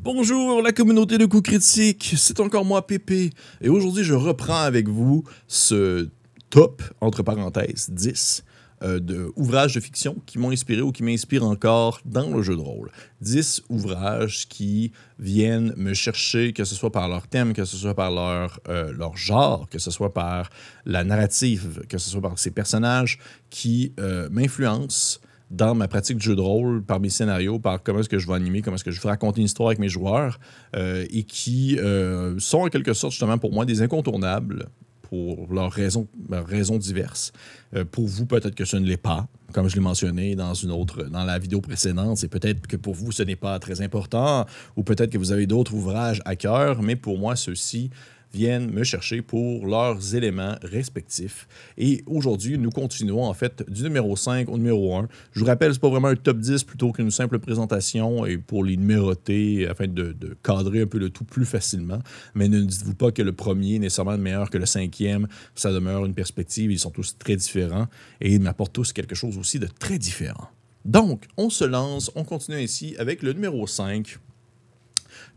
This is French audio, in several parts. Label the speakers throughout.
Speaker 1: Bonjour la communauté de coups critiques, c'est encore moi Pépé et aujourd'hui je reprends avec vous ce top, entre parenthèses, 10 euh, de ouvrages de fiction qui m'ont inspiré ou qui m'inspirent encore dans le jeu de rôle. 10 ouvrages qui viennent me chercher, que ce soit par leur thème, que ce soit par leur, euh, leur genre, que ce soit par la narrative, que ce soit par ces personnages qui euh, m'influencent dans ma pratique de jeu de rôle, par mes scénarios, par comment est-ce que je vais animer, comment est-ce que je vais raconter une histoire avec mes joueurs, euh, et qui euh, sont en quelque sorte justement pour moi des incontournables pour leurs raisons, raisons diverses. Euh, pour vous, peut-être que ce ne l'est pas, comme je l'ai mentionné dans une autre, dans la vidéo précédente. C'est peut-être que pour vous, ce n'est pas très important, ou peut-être que vous avez d'autres ouvrages à cœur, mais pour moi, ceux-ci viennent me chercher pour leurs éléments respectifs. Et aujourd'hui, nous continuons en fait du numéro 5 au numéro 1. Je vous rappelle, c'est pas vraiment un top 10 plutôt qu'une simple présentation et pour les numéroter afin de, cadrer un peu le tout plus facilement. Mais ne dites-vous pas que le premier est nécessairement meilleur que le cinquième. Ça demeure une perspective. Ils sont tous très différents et ils m'apportent tous quelque chose aussi de très différent. Donc, on se lance, on continue ici avec le numéro 5.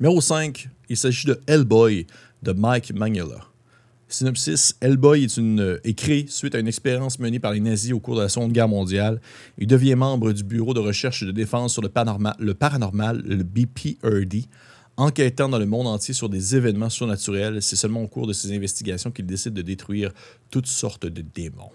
Speaker 1: Numéro 5, il s'agit de Hellboy de Mike Magnola. Synopsis Hellboy est, une, est créé suite à une expérience menée par les nazis au cours de la Seconde Guerre mondiale. Il devient membre du Bureau de recherche et de défense sur le, le, paranormal, le BPRD. Enquêtant dans le monde entier sur des événements surnaturels, c'est seulement au cours de ses investigations qu'il décide de détruire toutes sortes de démons.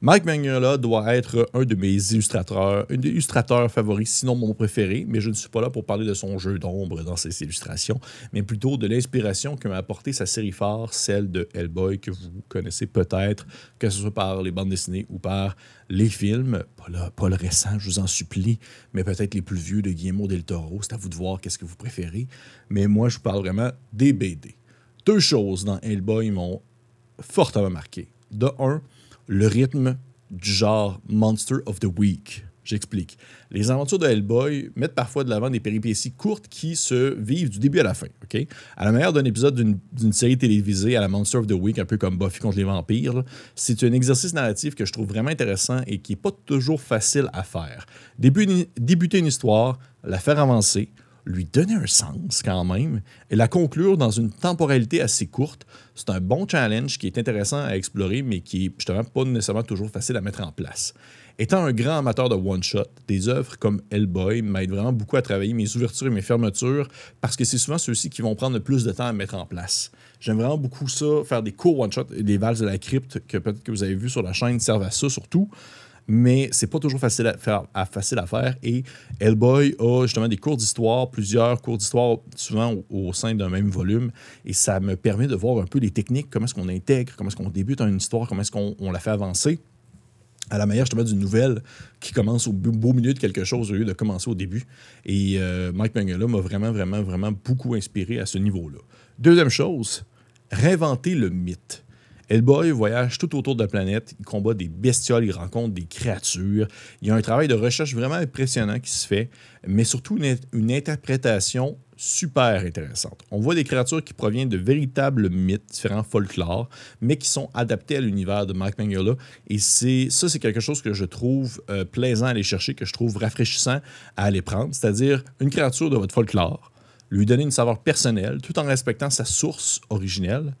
Speaker 1: Mike Magnola doit être un de mes illustrateurs, un des illustrateurs favoris, sinon mon préféré, mais je ne suis pas là pour parler de son jeu d'ombre dans ses illustrations, mais plutôt de l'inspiration que m'a apporté sa série phare, celle de Hellboy, que vous connaissez peut-être, que ce soit par les bandes dessinées ou par les films, pas le, pas le récent, je vous en supplie, mais peut-être les plus vieux de Guillermo del Toro, c'est à vous de voir qu'est-ce que vous préférez, mais moi je vous parle vraiment des BD. Deux choses dans Hellboy m'ont fortement marqué. De un, le rythme du genre Monster of the Week. J'explique. Les aventures de Hellboy mettent parfois de l'avant des péripéties courtes qui se vivent du début à la fin. À la manière d'un épisode d'une série télévisée à la Monster of the Week, un peu comme Buffy contre les vampires, c'est un exercice narratif que je trouve vraiment intéressant et qui n'est pas toujours facile à faire. débuter une histoire, la faire avancer, lui donner un sens quand même et la conclure dans une temporalité assez courte, c'est un bon challenge qui est intéressant à explorer, mais qui est justement pas nécessairement toujours facile à mettre en place. Étant un grand amateur de one-shot, des œuvres comme Hellboy m'aident vraiment beaucoup à travailler mes ouvertures et mes fermetures parce que c'est souvent ceux-ci qui vont prendre le plus de temps à mettre en place. J'aime vraiment beaucoup ça, faire des courts one-shots des valses de la crypte que peut-être que vous avez vu sur la chaîne servent à ça surtout mais c'est pas toujours facile à faire, facile à faire. Et Hellboy a justement des cours d'histoire, plusieurs cours d'histoire, souvent au, au sein d'un même volume. Et ça me permet de voir un peu les techniques, comment est-ce qu'on intègre, comment est-ce qu'on débute une histoire, comment est-ce qu'on la fait avancer à la manière justement d'une nouvelle qui commence au beau milieu de quelque chose au lieu de commencer au début. Et euh, Mike Mangala m'a vraiment, vraiment, vraiment beaucoup inspiré à ce niveau-là. Deuxième chose, réinventer le mythe. Hellboy voyage tout autour de la planète, il combat des bestioles, il rencontre des créatures. Il y a un travail de recherche vraiment impressionnant qui se fait, mais surtout une, interprétation super intéressante. On voit des créatures qui proviennent de véritables mythes, différents folklores, mais qui sont adaptés à l'univers de Mike Mangala. Et c'est ça, c'est quelque chose que je trouve euh, plaisant à aller chercher, que je trouve rafraîchissant à aller prendre, c'est-à-dire une créature de votre folklore, lui donner une saveur personnelle, tout en respectant sa source originelle,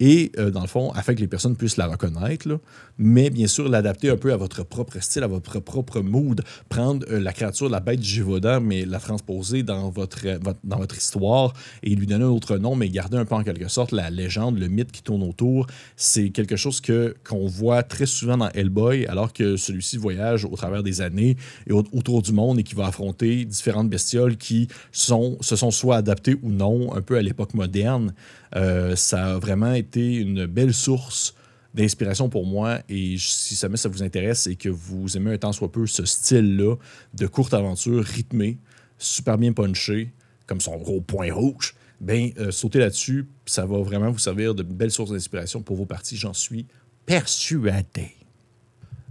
Speaker 1: et euh, dans le fond, afin que les personnes puissent la reconnaître, mais bien sûr l'adapter un peu à votre propre style, à votre propre mood, prendre euh, la créature, la bête du Gévaudan, mais la transposer dans votre, euh, votre, dans votre histoire et lui donner un autre nom, mais garder un peu en quelque sorte la légende, le mythe qui tourne autour. C'est quelque chose que, qu'on voit très souvent dans Hellboy, alors que celui-ci voyage au travers des années et au, autour du monde et qui va affronter différentes bestioles qui sont, se sont soit adaptées ou non un peu à l'époque moderne. Euh, ça a vraiment été une belle source d'inspiration pour moi. Et si jamais ça vous intéresse et que vous aimez un temps soit peu ce style-là de courte aventure rythmée, super bien punché, comme son gros point rouge, ben euh, sautez là-dessus. Ça va vraiment vous servir de belles sources d'inspiration pour vos parties, j'en suis persuadé.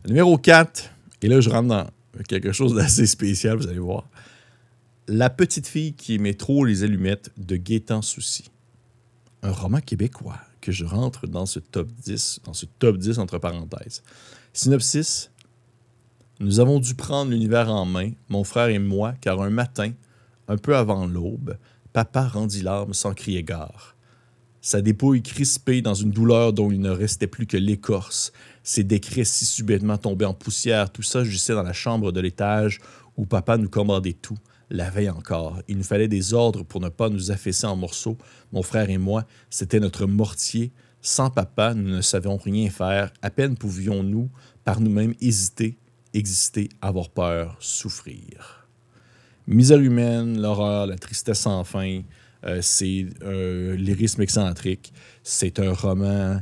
Speaker 1: Numéro 4, et là je rentre dans quelque chose d'assez spécial, vous allez voir. La petite fille qui aimait trop les allumettes de Gaétan Souci un roman québécois que je rentre dans ce top 10, dans ce top 10 entre parenthèses. Synopsis Nous avons dû prendre l'univers en main, mon frère et moi, car un matin, un peu avant l'aube, papa rendit l'âme sans crier gare. Sa dépouille crispée dans une douleur dont il ne restait plus que l'écorce, ses décrets si subitement tombés en poussière, tout ça agissait dans la chambre de l'étage où papa nous commandait tout, la veille encore. Il nous fallait des ordres pour ne pas nous affaisser en morceaux. Mon frère et moi, c'était notre mortier. Sans papa, nous ne savions rien faire. À peine pouvions-nous, par nous-mêmes, hésiter, exister, avoir peur, souffrir. Misère humaine, l'horreur, la tristesse sans fin, euh, c'est un lyrisme excentrique. C'est un roman.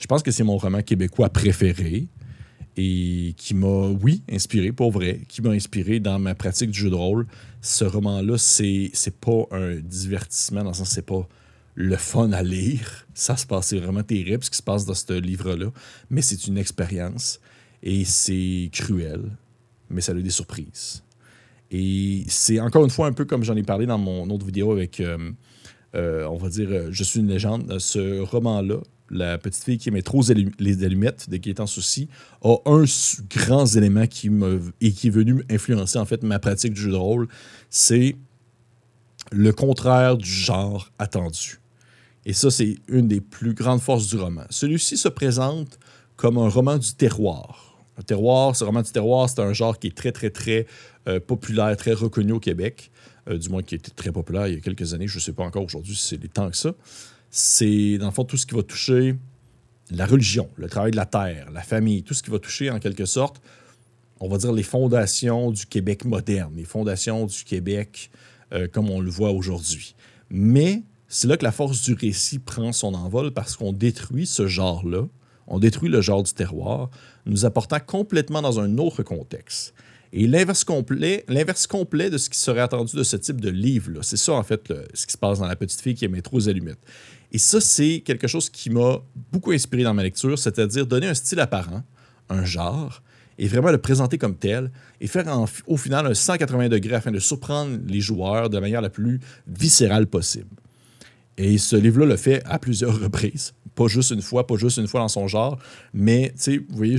Speaker 1: Je pense que c'est mon roman québécois préféré et qui m'a, oui, inspiré, pour vrai, qui m'a inspiré dans ma pratique du jeu de rôle. Ce roman-là, c'est, c'est pas un divertissement, dans le sens c'est pas le fun à lire. Ça se passe, c'est vraiment terrible ce qui se passe dans ce livre-là, mais c'est une expérience et c'est cruel, mais ça a des surprises. Et c'est encore une fois un peu comme j'en ai parlé dans mon autre vidéo avec, euh, euh, on va dire, euh, Je suis une légende. Ce roman-là, la petite fille qui aimait trop les allumettes de Gaëtan Souci, a un grand élément qui et qui est venu influencer en fait ma pratique du jeu de rôle, c'est le contraire du genre attendu. Et ça, c'est une des plus grandes forces du roman. Celui-ci se présente comme un roman du terroir. Un terroir, ce roman du terroir, c'est un genre qui est très, très, très euh, populaire, très reconnu au Québec, euh, du moins qui était très populaire il y a quelques années. Je ne sais pas encore aujourd'hui si c'est les temps que ça c'est dans le fond tout ce qui va toucher la religion, le travail de la terre, la famille, tout ce qui va toucher en quelque sorte, on va dire les fondations du Québec moderne, les fondations du Québec euh, comme on le voit aujourd'hui. Mais c'est là que la force du récit prend son envol parce qu'on détruit ce genre-là, on détruit le genre du terroir, nous apportant complètement dans un autre contexte. Et l'inverse complet, l'inverse complet de ce qui serait attendu de ce type de livre-là, c'est ça en fait ce qui se passe dans La petite fille qui aimait trop aux allumettes. Et ça, c'est quelque chose qui m'a beaucoup inspiré dans ma lecture, c'est-à-dire donner un style apparent, un genre, et vraiment le présenter comme tel, et faire au final un 180 degrés afin de surprendre les joueurs de la manière la plus viscérale possible. Et ce livre-là le fait à plusieurs reprises, pas juste une fois, pas juste une fois dans son genre, mais, tu sais, vous voyez,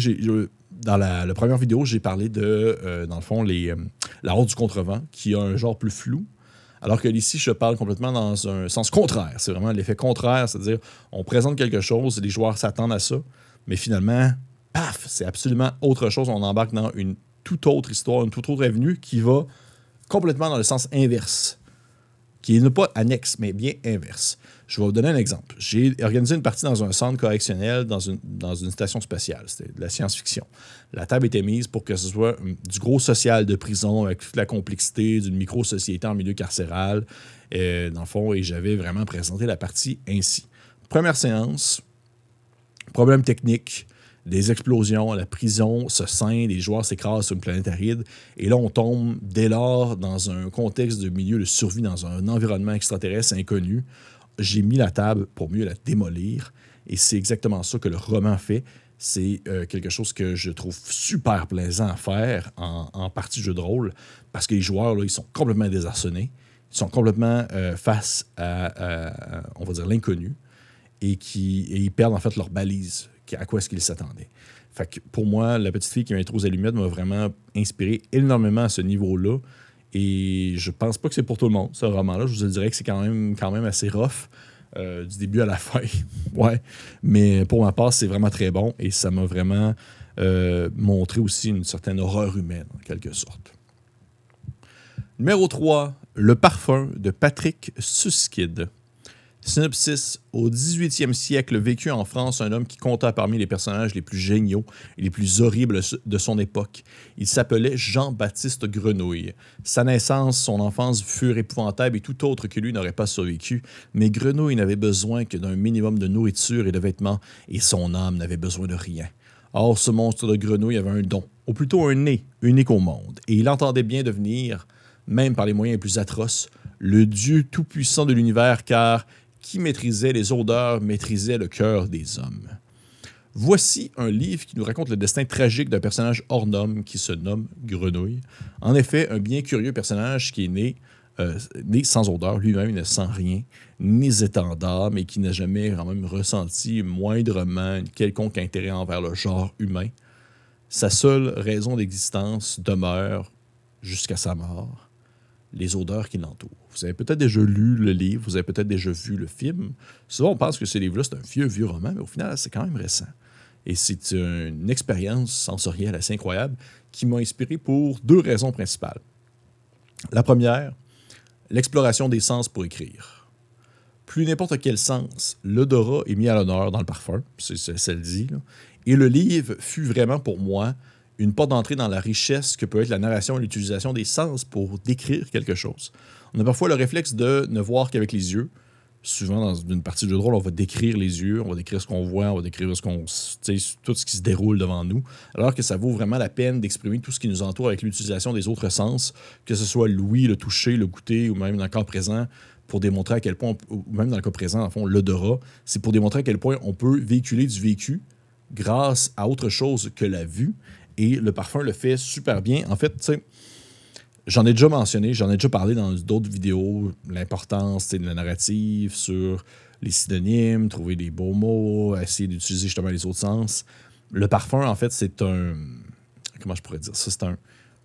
Speaker 1: dans la, première vidéo, j'ai parlé de, euh, dans le fond, euh, la Horde du Contrevent, qui a un genre plus flou, alors que ici, je parle complètement dans un sens contraire. C'est vraiment l'effet contraire, c'est-à-dire on présente quelque chose, les joueurs s'attendent à ça, mais finalement, paf, c'est absolument autre chose. On embarque dans une toute autre histoire, une toute autre avenue qui va complètement dans le sens inverse qui n'est pas annexe, mais bien inverse. Je vais vous donner un exemple. J'ai organisé une partie dans un centre correctionnel, dans une, dans une station spatiale. C'était de la science-fiction. La table était mise pour que ce soit du gros social de prison avec toute la complexité d'une micro-société en milieu carcéral. Et, dans le fond, et j'avais vraiment présenté la partie ainsi. Première séance, problème technique, des explosions, la prison se scinde, les joueurs s'écrasent sur une planète aride. Et là, on tombe dès lors dans un contexte de milieu de survie, dans un environnement extraterrestre inconnu. J'ai mis la table pour mieux la démolir. Et c'est exactement ça que le roman fait. C'est euh, quelque chose que je trouve super plaisant à faire en, partie jeu de rôle parce que les joueurs, là, ils sont complètement désarçonnés. Ils sont complètement euh, face à, on va dire, l'inconnu et ils perdent en fait leur balise à quoi est-ce qu'il s'attendait. Fait que pour moi, La petite fille qui m'a trop aux allumettes m'a vraiment inspiré énormément à ce niveau-là. Et je pense pas que c'est pour tout le monde, ce roman-là. Je vous dirais que c'est quand même, quand même assez rough. Euh, du début à la fin. ouais. Mais pour ma part, c'est vraiment très bon et ça m'a vraiment euh, montré aussi une certaine horreur humaine, en quelque sorte. Numéro 3, Le parfum de Patrick Suskid. Synopsis Au 18e siècle, vécut en France un homme qui compta parmi les personnages les plus géniaux et les plus horribles de son époque. Il s'appelait Jean-Baptiste Grenouille. Sa naissance, son enfance furent épouvantables et tout autre que lui n'aurait pas survécu, mais Grenouille n'avait besoin que d'un minimum de nourriture et de vêtements, et son âme n'avait besoin de rien. Or, ce monstre de grenouille avait un don, ou plutôt un nez, unique au monde, et il entendait bien devenir, même par les moyens les plus atroces, le Dieu tout-puissant de l'univers, car qui maîtrisait les odeurs maîtrisait le cœur des hommes. Voici un livre qui nous raconte le destin tragique d'un personnage hors norme qui se nomme Grenouille. En effet, un bien curieux personnage qui est né, euh, né sans odeur, lui-même ne sent rien, ni étendard, mais qui n'a jamais quand même ressenti moindrement quelconque intérêt envers le genre humain. Sa seule raison d'existence demeure, jusqu'à sa mort, les odeurs qui l'entourent. Vous avez peut-être déjà lu le livre, vous avez peut-être déjà vu le film. Souvent, on pense que ce livre-là, c'est un vieux, vieux roman, mais au final, c'est quand même récent. Et c'est une expérience sensorielle assez incroyable qui m'a inspiré pour deux raisons principales. La première, l'exploration des sens pour écrire. Plus n'importe quel sens, l'odorat est mis à l'honneur dans le parfum, c'est ça le dit. Et le livre fut vraiment pour moi une porte d'entrée dans la richesse que peut être la narration et l'utilisation des sens pour décrire quelque chose. On a parfois le réflexe de ne voir qu'avec les yeux. Souvent, dans une partie de jeu de rôle, on va décrire les yeux, on va décrire ce qu'on voit, on va décrire tout ce qui se déroule devant nous. Alors que ça vaut vraiment la peine d'exprimer tout ce qui nous entoure avec l'utilisation des autres sens, que ce soit l'ouïe, le toucher, le goûter ou même dans le cas présent, pour démontrer à quel point, ou même dans le cas présent, en fond, l'odorat, c'est pour démontrer à quel point on peut véhiculer du vécu grâce à autre chose que la vue et le parfum le fait super bien. En fait, tu sais, j'en ai déjà mentionné, j'en ai déjà parlé dans d'autres vidéos, l'importance de la narrative sur les synonymes, trouver des beaux mots, essayer d'utiliser justement les autres sens. Le parfum, en fait, c'est un. Comment je pourrais dire ça? C'est un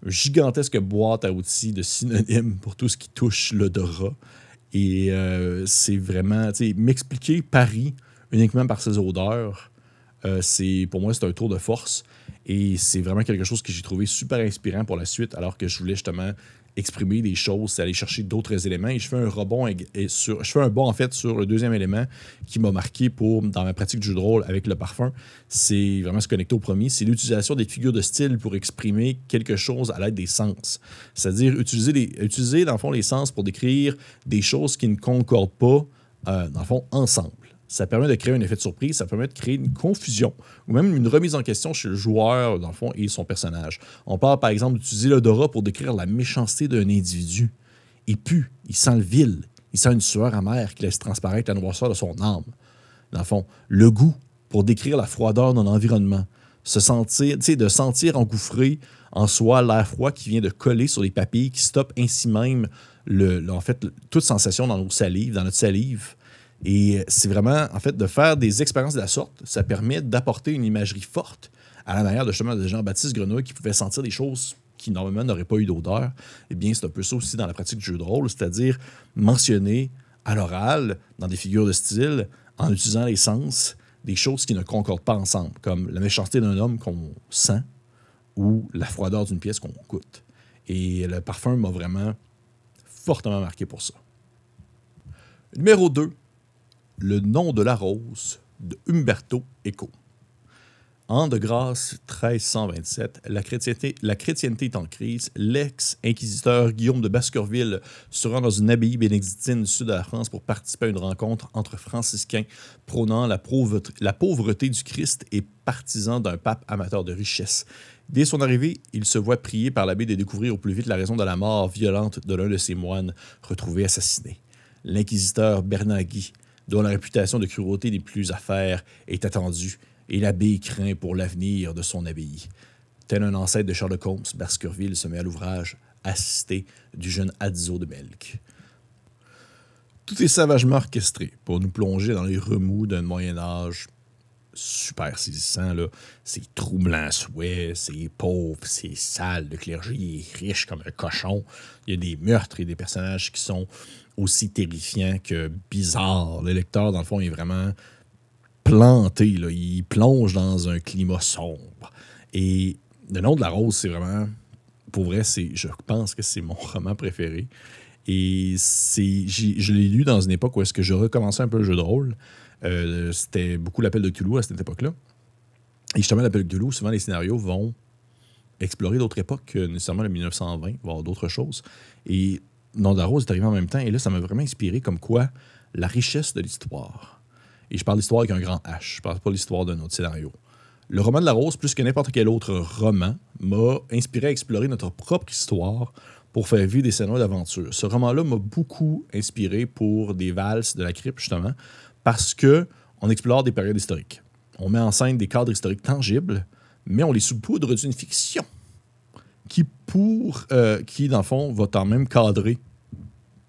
Speaker 1: gigantesque boîte à outils de synonymes pour tout ce qui touche l'odorat. Et euh, c'est vraiment, tu sais, m'expliquer Paris uniquement par ses odeurs, c'est pour moi, c'est un tour de force. Et c'est vraiment quelque chose que j'ai trouvé super inspirant pour la suite, alors que je voulais justement exprimer des choses, aller chercher d'autres éléments. Et je fais un rebond sur, je fais un bond en fait sur le deuxième élément qui m'a marqué pour dans ma pratique du jeu de rôle avec le parfum. C'est vraiment se connecter au premier, c'est l'utilisation des figures de style pour exprimer quelque chose à l'aide des sens. C'est-à-dire utiliser, utiliser dans le fond les sens pour décrire des choses qui ne concordent pas euh, dans le fond ensemble ça permet de créer un effet de surprise, ça permet de créer une confusion ou même une remise en question chez le joueur, dans le fond, et son personnage. On parle par exemple d'utiliser l'odorat pour décrire la méchanceté d'un individu. Il pue, il sent le vil, il sent une sueur amère qui laisse transparaître la noirceur de son âme. Dans le fond, le goût pour décrire la froideur d'un environnement. Se sentir, de sentir engouffré en soi l'air froid qui vient de coller sur les papilles, qui stoppe ainsi même le, en fait, toute sensation dans nos salives, dans notre salive. Et c'est vraiment, en fait, de faire des expériences de la sorte, ça permet d'apporter une imagerie forte à la manière de justement de Jean-Baptiste Grenouille qui pouvait sentir des choses qui normalement n'auraient pas eu d'odeur. Eh bien, c'est un peu ça aussi dans la pratique du jeu de rôle, c'est-à-dire mentionner à l'oral, dans des figures de style, en utilisant les sens, des choses qui ne concordent pas ensemble, comme la méchanceté d'un homme qu'on sent ou la froideur d'une pièce qu'on goûte. Et le parfum m'a vraiment fortement marqué pour ça. Numéro 2, le nom de la rose de Umberto Eco. En de grâce 1327, la chrétienté, la chrétienté est en crise. L'ex-inquisiteur Guillaume de Baskerville se rend dans une abbaye bénédictine du sud de la France pour participer à une rencontre entre franciscains prônant la pauvreté, du Christ et partisans d'un pape amateur de richesse. Dès son arrivée, il se voit prier par l'abbé de découvrir au plus vite la raison de la mort violente de l'un de ses moines retrouvé assassiné. L'inquisiteur Bernard Guy dont la réputation de cruauté des plus à faire est attendue, et l'abbé craint pour l'avenir de son abbaye. Tel un ancêtre de Sherlock Holmes, Baskerville se met à l'ouvrage, assisté du jeune Adzo de Melk. Tout est savagement orchestré pour nous plonger dans les remous d'un Moyen Âge super saisissant. C'est troublant souhait, c'est pauvre, c'est sale. Le clergé est riche comme un cochon. Il y a des meurtres et des personnages qui sont aussi terrifiants que bizarres. Le lecteur, dans le fond, est vraiment planté. Là. Il plonge dans un climat sombre. Et Le nom de la rose, c'est vraiment. Pour vrai, je pense que c'est mon roman préféré. Et je l'ai lu dans une époque où est-ce que je recommençais un peu le jeu de rôle. Euh, c'était beaucoup l'appel de Cthulhu à cette époque-là. Et justement, l'appel de Cthulhu, souvent les scénarios vont explorer d'autres époques que nécessairement le 1920, voire d'autres choses. Et Nom est arrivé en même temps. Et là, ça m'a vraiment inspiré comme quoi la richesse de l'histoire. Et je parle d'histoire avec un grand H. Je parle pas de l'histoire d'un autre scénario. Le roman de la Rose, plus que n'importe quel autre roman, m'a inspiré à explorer notre propre histoire pour faire vivre des scénarios d'aventure. Ce roman-là m'a beaucoup inspiré pour des valses de la crypte, justement, parce que on explore des périodes historiques. On met en scène des cadres historiques tangibles, mais on les sous-poudre d'une fiction qui, pour, euh, qui, dans le fond, va quand même cadrer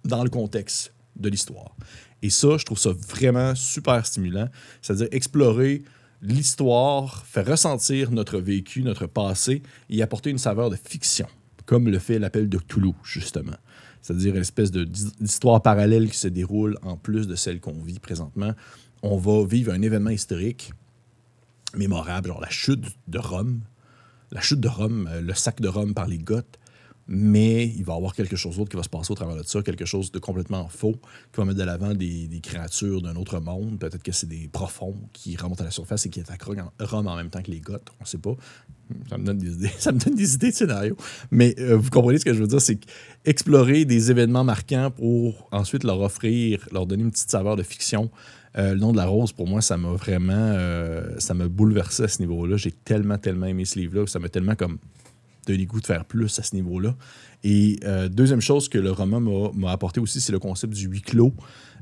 Speaker 1: dans le contexte de l'histoire. Et ça, je trouve ça vraiment super stimulant. C'est-à-dire explorer l'histoire, faire ressentir notre vécu, notre passé et apporter une saveur de fiction, comme le fait l'appel de Toulouse, justement. c'est-à-dire une espèce d'histoire parallèle qui se déroule en plus de celle qu'on vit présentement. On va vivre un événement historique mémorable, genre la chute de Rome, la chute de Rome, euh, le sac de Rome par les Goths, mais il va y avoir quelque chose d'autre qui va se passer au travers de ça, quelque chose de complètement faux, qui va mettre de l'avant des, créatures d'un autre monde. Peut-être que c'est des profonds qui remontent à la surface et qui attaquent Rome en même temps que les Goths, on ne sait pas. Ça me donne des idées, de scénario. Mais euh, vous comprenez ce que je veux dire, c'est explorer des événements marquants pour ensuite leur offrir, leur donner une petite saveur de fiction. Euh, le nom de la rose, pour moi, ça m'a vraiment, euh, ça bouleversé à ce niveau-là. J'ai tellement, tellement aimé ce livre-là, ça m'a tellement comme donné goût de faire plus à ce niveau-là. Et deuxième chose que le roman m'a apporté aussi, c'est le concept du huis clos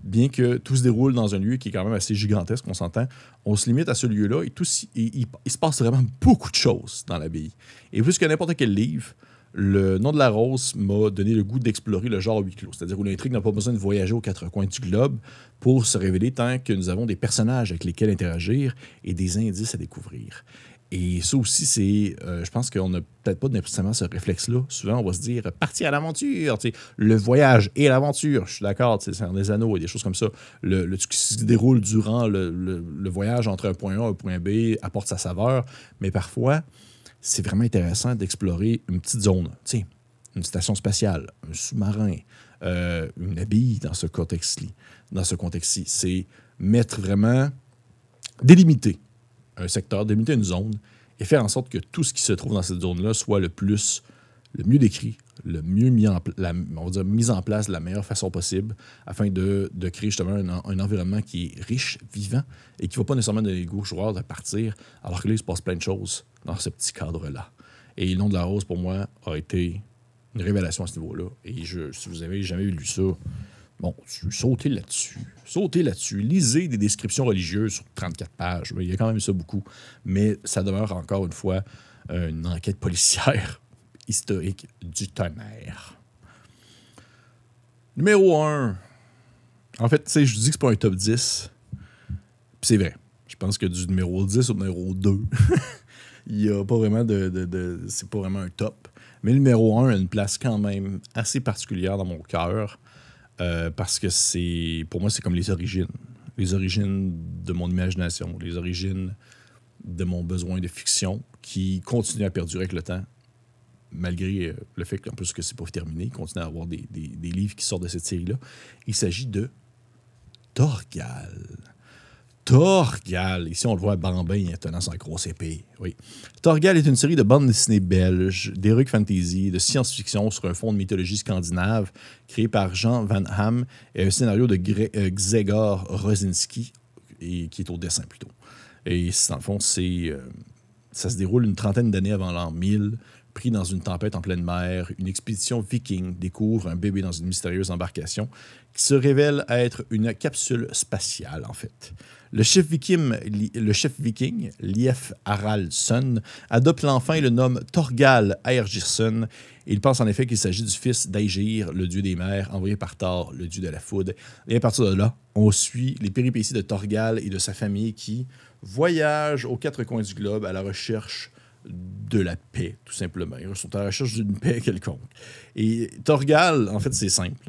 Speaker 1: bien que tout se déroule dans un lieu qui est quand même assez gigantesque, on s'entend, on se limite à ce lieu-là et, tout, il, se passe vraiment beaucoup de choses dans l'abbaye. Et plus que n'importe quel livre, le nom de la rose m'a donné le goût d'explorer le genre huis clos, c'est-à-dire où l'intrigue n'a pas besoin de voyager aux quatre coins du globe pour se révéler tant que nous avons des personnages avec lesquels interagir et des indices à découvrir. Et ça aussi, c'est. Euh, je pense qu'on n'a peut-être pas nécessairement ce réflexe-là. Souvent, on va se dire partir à l'aventure, le voyage et l'aventure. Je suis d'accord, c'est des anneaux et des choses comme ça. Le, ce qui se déroule durant le, voyage entre un point A et un point B apporte sa saveur. Mais parfois, c'est vraiment intéressant d'explorer une petite zone. une station spatiale, un sous-marin, euh, une abbaye dans ce contexte-ci. Dans ce contexte-ci. C'est mettre vraiment. délimiter un secteur, délimiter une zone et faire en sorte que tout ce qui se trouve dans cette zone-là soit le plus, le mieux décrit, le mieux mis en, on va dire, mis en place de la meilleure façon possible afin de, créer justement un, environnement qui est riche, vivant et qui ne va pas nécessairement donner le goût joueurs de partir, alors que là, il se passe plein de choses dans ce petit cadre-là. Et le nom de la rose, pour moi, a été une révélation à ce niveau-là. Et je, si vous avez jamais lu ça, Bon, sautez là-dessus. Sautez là-dessus. Lisez des descriptions religieuses sur 34 pages. Il y a quand même ça beaucoup. Mais ça demeure encore une fois une enquête policière historique du tonnerre. Numéro 1. En fait, tu sais, je dis que c'est pas un top 10. c'est vrai. Je pense que du numéro 10 au numéro 2, il n'y a pas vraiment de. de c'est pas vraiment un top. Mais le numéro 1 a une place quand même assez particulière dans mon cœur. Euh, parce que c'est, pour moi, c'est comme les origines. Les origines de mon imagination, les origines de mon besoin de fiction qui continue à perdurer avec le temps, malgré euh, le fait qu'en plus que c'est pas terminé, il continue à avoir des, des livres qui sortent de cette série-là. Il s'agit de Torgal. Torgal. Ici, on le voit Bambin tenant sa grosse épée. Oui. Torgal est une série de bandes dessinées belges, d'heroic fantasy, de science-fiction sur un fond de mythologie scandinave créé par Jean Van Ham et un scénario de euh, Grzegor Rosinski, et, qui est au dessin plutôt. Et dans le fond, euh, ça se déroule une trentaine d'années avant l'an 1000. Pris dans une tempête en pleine mer, une expédition viking découvre un bébé dans une mystérieuse embarcation qui se révèle être une capsule spatiale, en fait. Le chef viking, le chef Lief Haraldsson, adopte l'enfant et le nomme Torgal Aergirsson. Il pense en effet qu'il s'agit du fils d'Aegir, le dieu des mers, envoyé par Thor, le dieu de la foudre. Et à partir de là, on suit les péripéties de Torgal et de sa famille qui voyagent aux quatre coins du globe à la recherche de la paix, tout simplement. Ils sont à la recherche d'une paix quelconque. Et Torgal, en fait, c'est simple.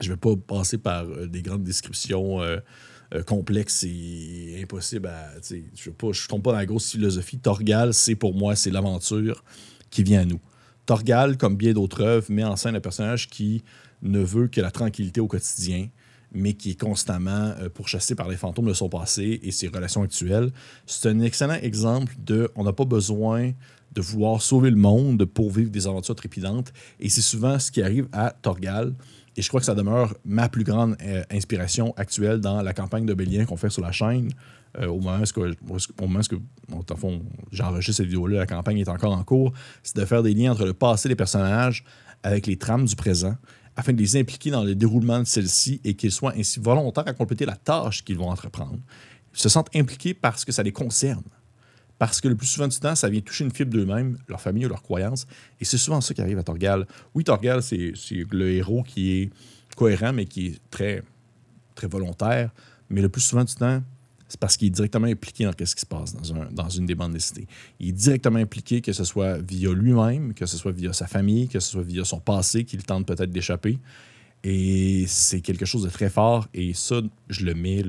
Speaker 1: Je ne vais pas passer par euh, des grandes descriptions. Euh, euh, complexe et impossible à. Je ne tombe pas dans la grosse philosophie. Torgal, c'est pour moi, c'est l'aventure qui vient à nous. Torgal, comme bien d'autres œuvres, met en scène un personnage qui ne veut que la tranquillité au quotidien, mais qui est constamment euh, pourchassé par les fantômes de son passé et ses relations actuelles. C'est un excellent exemple de on n'a pas besoin de vouloir sauver le monde pour vivre des aventures trépidantes. Et c'est souvent ce qui arrive à Torgal. Et je crois que ça demeure ma plus grande euh, inspiration actuelle dans la campagne de Bélien qu'on fait sur la chaîne. Euh, au moment où, j'enregistre cette vidéo-là, la campagne est encore en cours, c'est de faire des liens entre le passé des personnages avec les trames du présent afin de les impliquer dans le déroulement de celle-ci et qu'ils soient ainsi volontaires à compléter la tâche qu'ils vont entreprendre. Ils se sentent impliqués parce que ça les concerne. Parce que le plus souvent du temps, ça vient toucher une fibre d'eux-mêmes, leur famille ou leurs croyances. Et c'est souvent ça qui arrive à Torgal. Oui, Torgal, c'est le héros qui est cohérent, mais qui est très, très volontaire. Mais le plus souvent du temps, c'est parce qu'il est directement impliqué dans ce qui se passe dans, un, dans une des bandes dessinées. Il est directement impliqué, que ce soit via lui-même, que ce soit via sa famille, que ce soit via son passé qu'il tente peut-être d'échapper. Et c'est quelque chose de très fort. Et ça, je le mets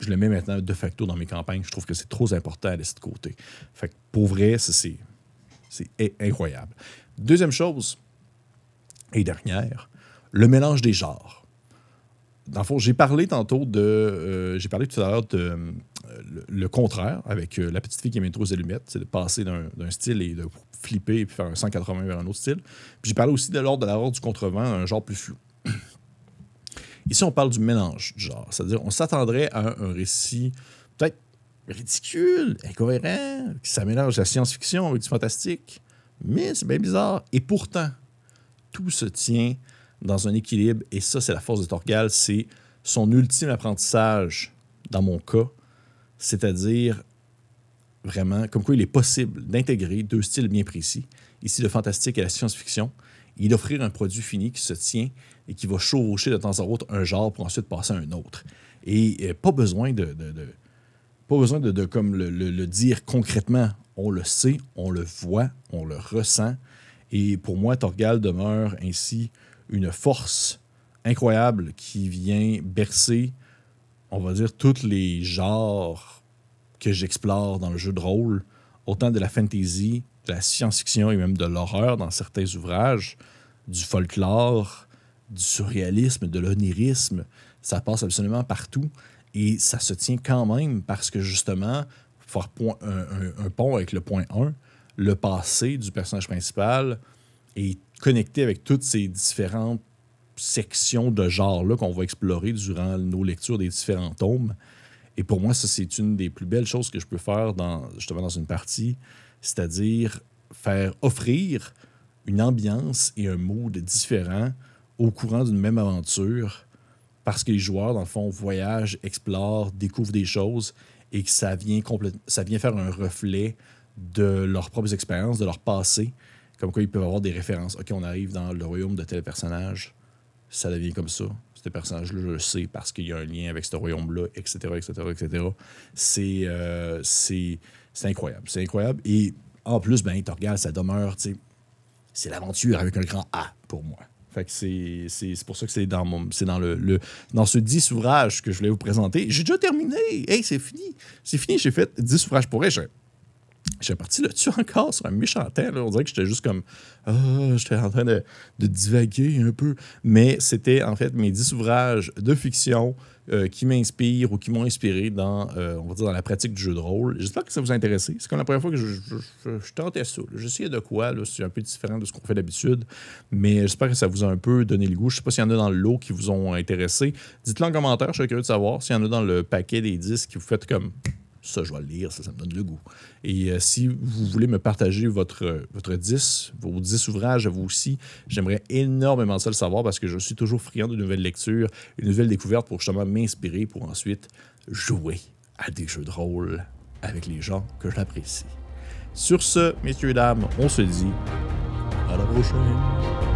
Speaker 1: je le mets maintenant de facto dans mes campagnes. Je trouve que c'est trop important à laisser de côté. Fait pour vrai, c'est incroyable. Deuxième chose, et dernière, le mélange des genres. Dans le fond, j'ai parlé tantôt de. Euh, j'ai parlé tout à l'heure de euh, le, contraire avec euh, la petite fille qui aime trop aux allumettes, c'est de passer d'un style et de flipper et puis faire un 180 vers un autre style. Puis j'ai parlé aussi de l'ordre de la du contrevent, un genre plus flou. Ici, on parle du mélange du genre. C'est-à-dire, on s'attendrait à un récit peut-être ridicule, incohérent, qui ça mélange la science-fiction avec du fantastique. Mais c'est bien bizarre. Et pourtant, tout se tient dans un équilibre. Et ça, c'est la force de Torgal. C'est son ultime apprentissage, dans mon cas. C'est-à-dire, vraiment, comme quoi il est possible d'intégrer deux styles bien précis. Ici, le fantastique et la science-fiction. Et d'offrir un produit fini qui se tient et qui va chevaucher de temps en temps un genre pour ensuite passer à un autre. Et euh, pas besoin de, pas besoin de, comme le, dire concrètement. On le sait, on le voit, on le ressent. Et pour moi, Torgal demeure ainsi une force incroyable qui vient bercer, on va dire, tous les genres que j'explore dans le jeu de rôle, autant de la fantasy, de la science-fiction et même de l'horreur dans certains ouvrages, du folklore, du surréalisme, de l'onirisme. Ça passe absolument partout et ça se tient quand même parce que justement, faire un, pont avec le point 1, le passé du personnage principal est connecté avec toutes ces différentes sections de genre-là qu'on va explorer durant nos lectures des différents tomes. Et pour moi, ça, c'est une des plus belles choses que je peux faire dans, justement dans une partie, c'est-à-dire faire offrir une ambiance et un mood différent au courant d'une même aventure parce que les joueurs, dans le fond, voyagent, explorent, découvrent des choses et que ça vient, ça vient faire un reflet de leurs propres expériences, de leur passé. Comme quoi, ils peuvent avoir des références. OK, on arrive dans le royaume de tel personnage, ça devient comme ça. Ce personnage-là, je le sais parce qu'il y a un lien avec ce royaume-là, etc., etc., etc. C'est, c'est, incroyable. C'est incroyable. Et en plus, ben, regardes, ça demeure, c'est l'aventure avec un grand A pour moi. Fait que c'est, c'est, pour ça que c'est dans mon c'est dans le, dans ce 10 ouvrages que je voulais vous présenter. J'ai déjà terminé. Hey, c'est fini. C'est fini, j'ai fait 10 ouvrages pour elle. J'ai parti là-dessus encore sur un méchant temps. On dirait que j'étais juste comme. Ah, j'étais en train de, divaguer un peu. Mais c'était en fait mes 10 ouvrages de fiction euh, qui m'inspirent ou qui m'ont inspiré dans, euh, on va dire, dans la pratique du jeu de rôle. J'espère que ça vous a intéressé. C'est comme la première fois que je, je, tentais ça. De quoi. C'est un peu différent de ce qu'on fait d'habitude. Mais j'espère que ça vous a un peu donné le goût. Je ne sais pas s'il y en a dans le lot qui vous ont intéressé. Dites-le en commentaire. Je suis curieux de savoir s'il y en a dans le paquet des 10 qui vous faites comme ça, je vais le lire, ça, me donne le goût. Et euh, si vous voulez me partager votre, votre 10, vos 10 ouvrages à vous aussi, j'aimerais énormément ça le savoir parce que je suis toujours friand de nouvelles lectures, une nouvelle découverte pour justement m'inspirer pour ensuite jouer à des jeux de rôle avec les gens que j'apprécie. Sur ce, messieurs et dames, on se dit à la prochaine.